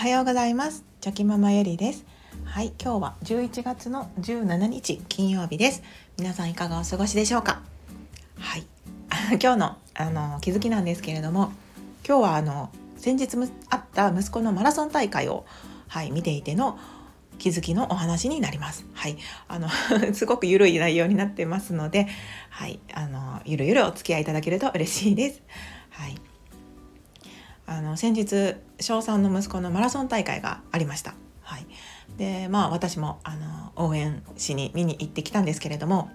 はようございます。チョキママゆりです。はい今日は11月の17日金曜日です。皆さんいかがお過ごしでしょうか？はい。今日のあの気づきなんですけれども今日はあの先日あった息子のマラソン大会をはい見ていての気づきのお話になります。はい、あの すごくゆるい内容になってますので、はい、あのゆるゆるお付き合いいただけると嬉しいです。はい。あの先日小3の息子のマラソン大会がありました。はい、でまあ私もあの応援しに見に行ってきたんですけれども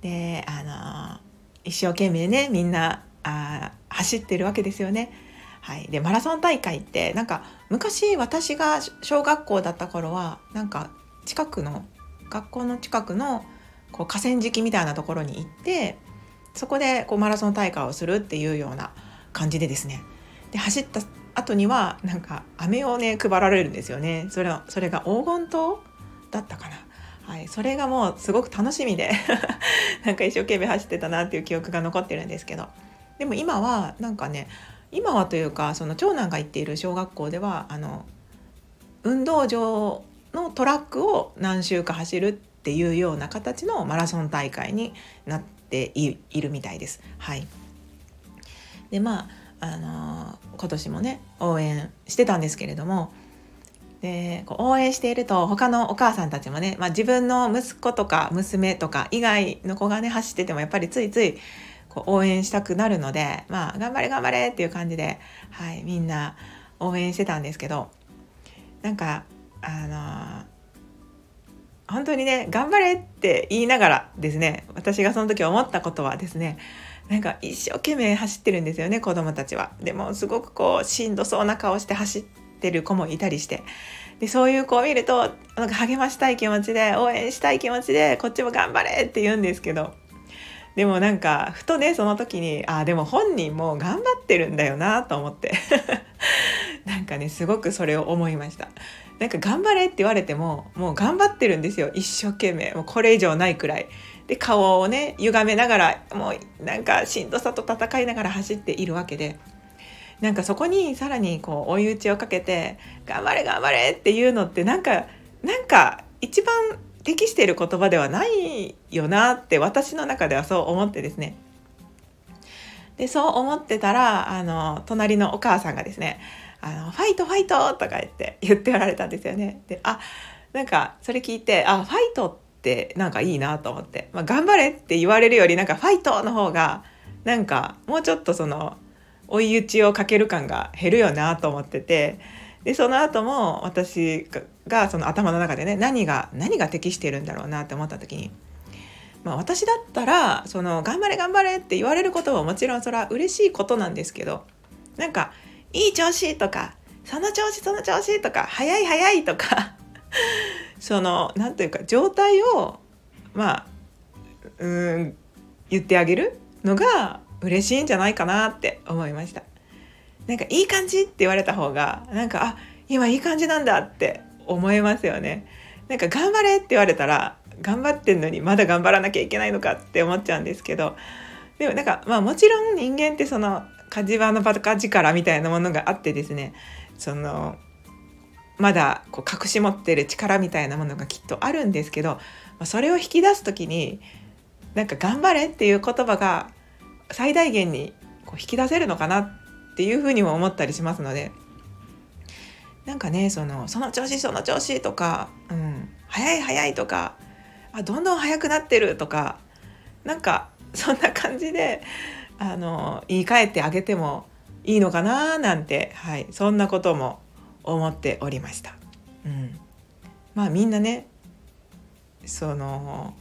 であの一生懸命ねみんなあ走ってるわけですよね。はい、でマラソン大会ってなんか昔私が小学校だった頃はなんか近くの学校の近くのこう河川敷みたいなところに行ってそこでこうマラソン大会をするっていうような感じでですねで走った後にはなんか飴をね配られるんですよね。それはそれが黄金糖だったかな。はい、それがもうすごく楽しみで なんか一生懸命走ってたなっていう記憶が残ってるんですけど。でも今はなんかね今はというかその長男が行っている小学校ではあの運動場のトラックを何周か走るっていうような形のマラソン大会になっているみたいです。はい、でまああの今年もね応援してたんですけれども。でこう応援していると他のお母さんたちもね、まあ、自分の息子とか娘とか以外の子がね走っててもやっぱりついついこう応援したくなるのでまあ頑張れ頑張れっていう感じで、はい、みんな応援してたんですけど。なんかあの本当にね頑張れって言いながらですね私がその時思ったことはですねなんか一生懸命走ってるんですよね子供たちは。でもすごくこうしんどそうな顔して走ってる子もいたりして。でそういう子を見るとなんか励ましたい気持ちで応援したい気持ちでこっちも頑張れって言うんですけど。でもなんかふとねその時にああでも本人も頑張ってるんだよなと思って。なんかねすごくそれを思いました。なんか頑張れって言われてももう頑張ってるんですよ一生懸命。もうこれ以上ないくらい。で顔をね歪めながらもうなんかしんどさと戦いながら走っているわけでなんかそこにさらにこう追い打ちをかけて「頑張れ頑張れ!」っていうのってなんかなんか一番適している言葉ではないよなって私の中ではそう思ってですねでそう思ってたらあの隣のお母さんがですね「あのファイトファイト!」とか言って言っておられたんですよね。であなんかそれ聞いてあファイトってなんかいいなと思って、まあ、頑張れって言われるよりなんかファイトの方がなんかもうちょっとその追い打ちをかける感が減るよなと思ってて。でその後も私がその頭の中でね何が何が適してるんだろうなって思った時に、まあ、私だったらその頑張れ頑張れって言われることももちろんそれは嬉しいことなんですけどなんかいい調子とかその調子その調子とか早い早いとかその何というか状態をまあうん言ってあげるのが嬉しいんじゃないかなって思いました。なんかいい感じって言われた方がなんかあ今いい感じなんだって思いますよね。なんか頑張れって言われたら頑張ってんのにまだ頑張らなきゃいけないのかって思っちゃうんですけど。でもなんかまあもちろん人間ってその火事場のバカ力みたいなものがあってですねそのまだこう隠し持ってる力みたいなものがきっとあるんですけどそれを引き出す時になんか「頑張れ」っていう言葉が最大限にこう引き出せるのかなっていうふうにも思ったりしますのでなんかねその「その調子その調子」とか「うん、早い早い」とかあ「どんどん速くなってる」とかなんかそんな感じであの言い換えてあげてもいいのかななんて、はい、そんなことも思っておりました。うん、まあみんなねその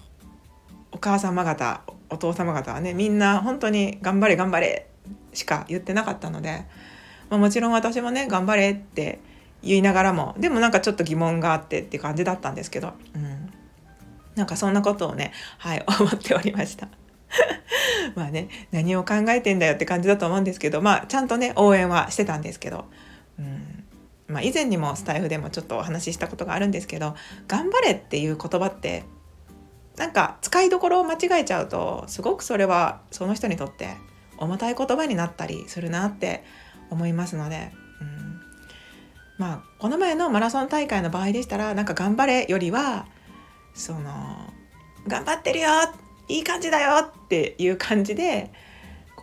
お母様方お父様方はねみんな本当に頑張れ頑張れしか言ってなかったので、まあ、もちろん私もね頑張れって言いながらもでもなんかちょっと疑問があってって感じだったんですけど、うん、なんかそんなことをねはい 思っておりました。まあね何を考えてんだよって感じだと思うんですけどまあちゃんとね応援はしてたんですけど、うん、まあ、以前にもスタイフでもちょっとお話ししたことがあるんですけど「頑張れ」っていう言葉ってなんか使いどころを間違えちゃうとすごくそれはその人にとって重たい言葉になったりするなって思いますので、うん。まあこの前のマラソン大会の場合でしたらなんか頑張れよりはその頑張ってるよいい感じだよっていう感じで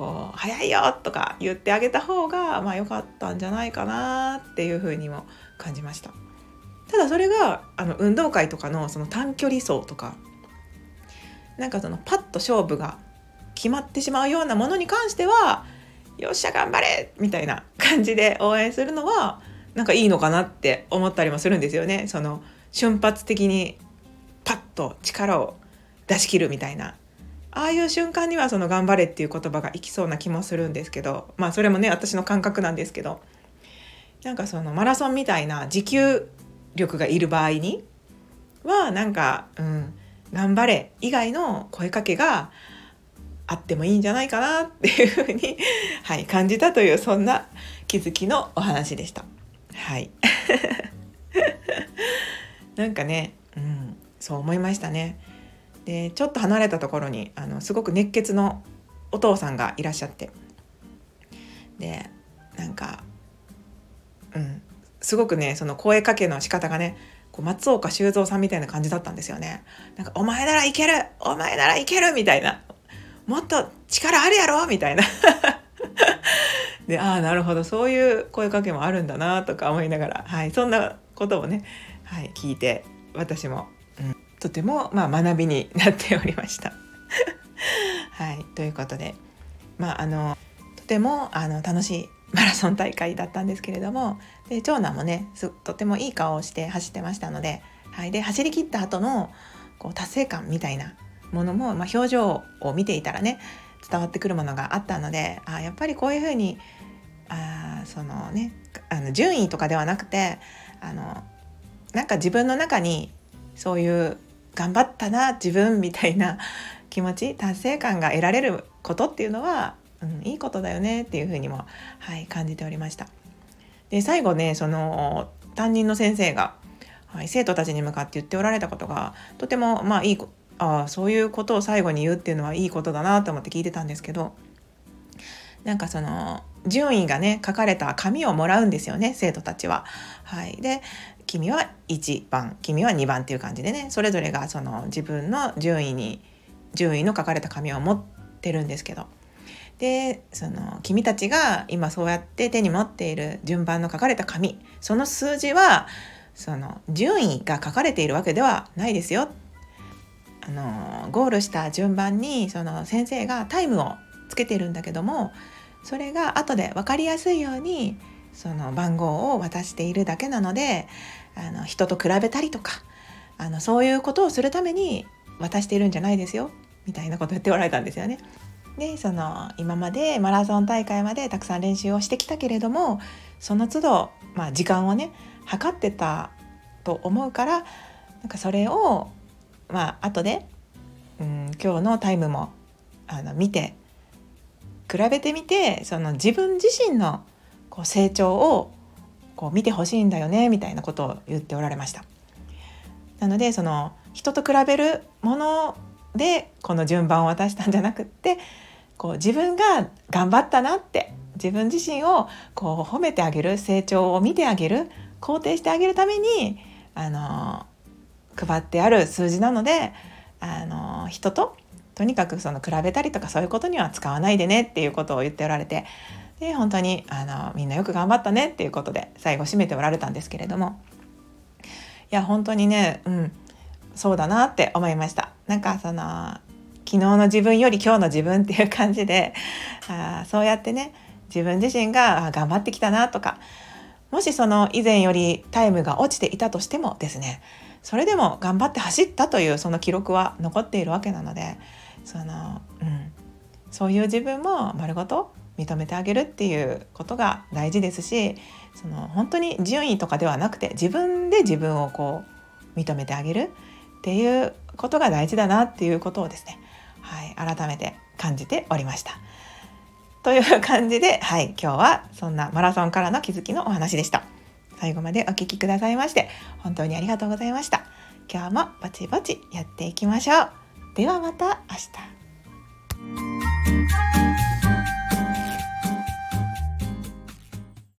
こう早いよとか言ってあげた方がまあ良かったんじゃないかなっていうふうにも感じました。ただそれがあの運動会とかのその短距離走とかなんかそのパッと勝負が決まってしまうようなものに関してはよっしゃ頑張れみたいな 感じで応援するのはなんかいいのかなって思ったりもするんですよね。その瞬発的にパッと力を出し切るみたいなああいう瞬間にはその頑張れっていう言葉がいきそうな気もするんですけどまあそれもね私の感覚なんですけどなんかそのマラソンみたいな持久力がいる場合にはなんか、うん、頑張れ以外の声かけがあってもいいんじゃないかなっていうふうに、はい、感じたというそんな気づきのお話でした。はい なんかね、うん、そう思いましたね。でちょっと離れたところにあのすごく熱血のお父さんがいらっしゃってでなんかうんすごくねその声かけの仕方がねこう松岡修造さんみたいな感じだったんですよね。なんか「お前ならいけるお前ならいける!」みたいな「もっと力あるやろ!」みたいな。でああなるほどそういう声かけもあるんだなとか思いながら、はい、そんなことをね、はい、聞いて私も、とても、まあ、学びになっておりました。はい、ということで、まあ、あのとてもあの楽しいマラソン大会だったんですけれどもで長男もねとてもいい顔をして走ってましたので,、はい、で走り切った後のこう達成感みたいなものも、まあ、表情を見ていたらね伝わってくるものがあったのであやっぱりこういうふうにあそのねあの順位とかではなくてあのなんか自分の中にそういう頑張ったな自分みたいな気持ち達成感が得られることっていうのはうん、いいことだよねっていうふうにも、はい、感じておりました。で最後ねその担任の先生が、はい、生徒たちに向かって言っておられたことがとてもまあいいあそういうことを最後に言うっていうのはいいことだなと思って聞いてたんですけどなんかその順位がね書かれた紙をもらうんですよね生徒たちは。はい、で君は1番君は2番っていう感じでねそれぞれがその自分の順位に順位の書かれた紙を持ってるんですけどでその君たちが今そうやって手に持っている順番の書かれた紙その数字はその順位が書かれているわけではないですよ。あのゴールした順番にその先生がタイムをつけてるんだけどもそれが後で分かりやすいようにその番号を渡しているだけなのであの人と比べたりとかあのそういうことをするために渡しているんじゃないですよみたいなこと言っておられたんですよね。でその今までマラソン大会までたくさん練習をしてきたけれどもその都度、まあ、時間をね測ってたと思うからなんかそれをまあ後で、うん、今日のタイムもあの見て比べてみてその自分自身のこう成長をこう見てほしいんだよねみたいなことを言っておられました。なのでその人と比べるものでこの順番を渡したんじゃなくってこう自分が頑張ったなって自分自身をこう褒めてあげる成長を見てあげる肯定してあげるためにあの配ってある数字なのであの人ととにかくその比べたりとかそういうことには使わないでねっていうことを言っておられてで本当にあのみんなよく頑張ったねっていうことで最後締めておられたんですけれどもいや本当にね、うん、そうだなって思いました。なんかその昨日の自分より今日の自分っていう感じであそうやってね自分自身が頑張ってきたなとかもしその以前よりタイムが落ちていたとしてもですねそれでも頑張って走ったというその記録は残っているわけなのでその、うん、そういう自分も丸ごと認めてあげるっていうことが大事ですしその本当に順位とかではなくて自分で自分をこう認めてあげるっていうことが大事だなっていうことをですね、はい、改めて感じておりました。という感じで、はい、今日はそんなマラソンからの気づきのお話でした。最後までお聴きくださいまして本当にありがとうございました。今日もぼちぼちやっていきましょう。ではまた明日。